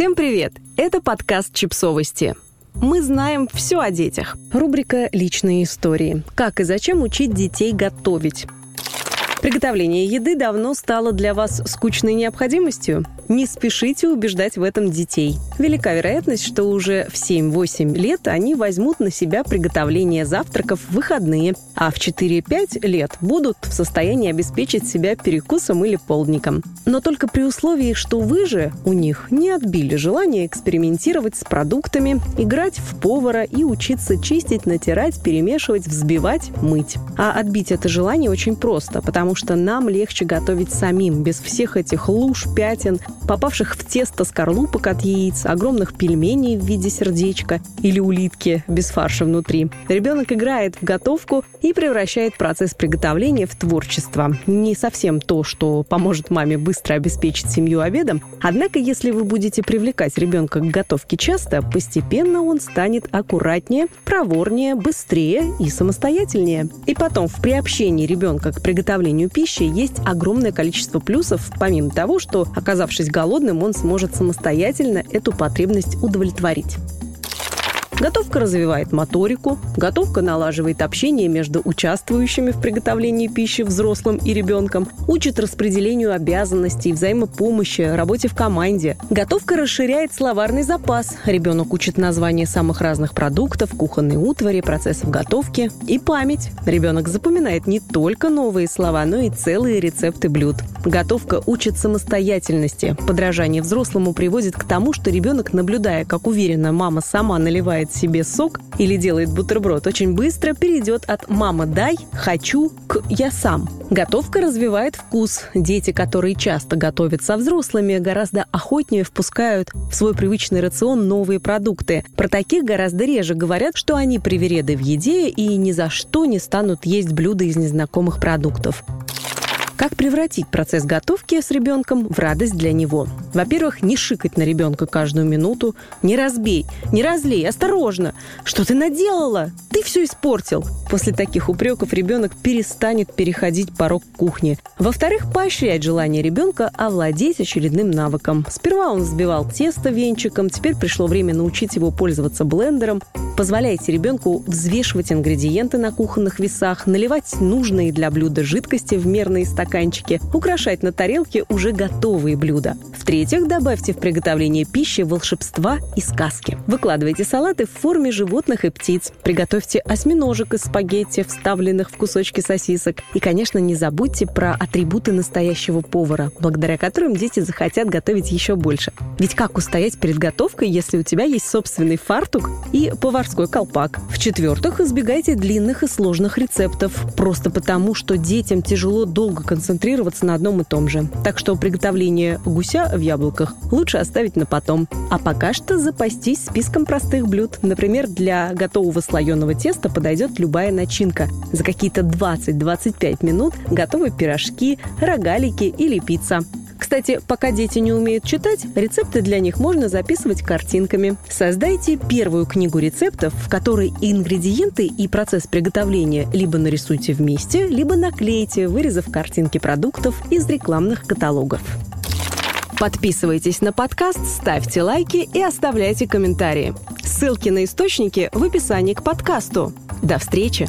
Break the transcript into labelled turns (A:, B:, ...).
A: Всем привет! Это подкаст «Чипсовости». Мы знаем все о детях. Рубрика «Личные истории». Как и зачем учить детей готовить. Приготовление еды давно стало для вас скучной необходимостью? Не спешите убеждать в этом детей. Велика вероятность, что уже в 7-8 лет они возьмут на себя приготовление завтраков в выходные, а в 4-5 лет будут в состоянии обеспечить себя перекусом или полдником. Но только при условии, что вы же у них не отбили желание экспериментировать с продуктами, играть в повара и учиться чистить, натирать, перемешивать, взбивать, мыть. А отбить это желание очень просто, потому что нам легче готовить самим, без всех этих луж, пятен, попавших в тесто скорлупок от яиц, огромных пельменей в виде сердечка или улитки без фарша внутри. Ребенок играет в готовку и превращает процесс приготовления в творчество. Не совсем то, что поможет маме быстро обеспечить семью обедом, однако если вы будете привлекать ребенка к готовке часто, постепенно он станет аккуратнее, проворнее, быстрее и самостоятельнее. И потом в приобщении ребенка к приготовлению пищи есть огромное количество плюсов, помимо того, что, оказавшись голодным, он сможет самостоятельно эту потребность удовлетворить. Готовка развивает моторику, готовка налаживает общение между участвующими в приготовлении пищи взрослым и ребенком, учит распределению обязанностей, взаимопомощи, работе в команде. Готовка расширяет словарный запас. Ребенок учит названия самых разных продуктов, кухонной утвари, процессов готовки и память. Ребенок запоминает не только новые слова, но и целые рецепты блюд. Готовка учит самостоятельности. Подражание взрослому приводит к тому, что ребенок, наблюдая, как уверенно мама сама наливает наливает себе сок или делает бутерброд, очень быстро перейдет от «мама, дай», «хочу» к «я сам». Готовка развивает вкус. Дети, которые часто готовят со взрослыми, гораздо охотнее впускают в свой привычный рацион новые продукты. Про таких гораздо реже говорят, что они привереды в еде и ни за что не станут есть блюда из незнакомых продуктов. Как превратить процесс готовки с ребенком в радость для него? Во-первых, не шикать на ребенка каждую минуту, не разбей, не разлей, осторожно. Что ты наделала? Ты все испортил. После таких упреков ребенок перестанет переходить порог кухни. Во-вторых, поощрять желание ребенка овладеть очередным навыком. Сперва он взбивал тесто венчиком, теперь пришло время научить его пользоваться блендером. Позволяйте ребенку взвешивать ингредиенты на кухонных весах, наливать нужные для блюда жидкости в мерные стаканы стаканчике, украшать на тарелке уже готовые блюда. В-третьих, добавьте в приготовление пищи волшебства и сказки. Выкладывайте салаты в форме животных и птиц. Приготовьте осьминожек из спагетти, вставленных в кусочки сосисок. И, конечно, не забудьте про атрибуты настоящего повара, благодаря которым дети захотят готовить еще больше. Ведь как устоять перед готовкой, если у тебя есть собственный фартук и поварской колпак? В-четвертых, избегайте длинных и сложных рецептов, просто потому, что детям тяжело долго концентрироваться концентрироваться на одном и том же. Так что приготовление гуся в яблоках лучше оставить на потом. А пока что запастись списком простых блюд. Например, для готового слоеного теста подойдет любая начинка. За какие-то 20-25 минут готовы пирожки, рогалики или пицца. Кстати, пока дети не умеют читать, рецепты для них можно записывать картинками. Создайте первую книгу рецептов, в которой ингредиенты и процесс приготовления либо нарисуйте вместе, либо наклейте, вырезав картинки продуктов из рекламных каталогов. Подписывайтесь на подкаст, ставьте лайки и оставляйте комментарии. Ссылки на источники в описании к подкасту. До встречи!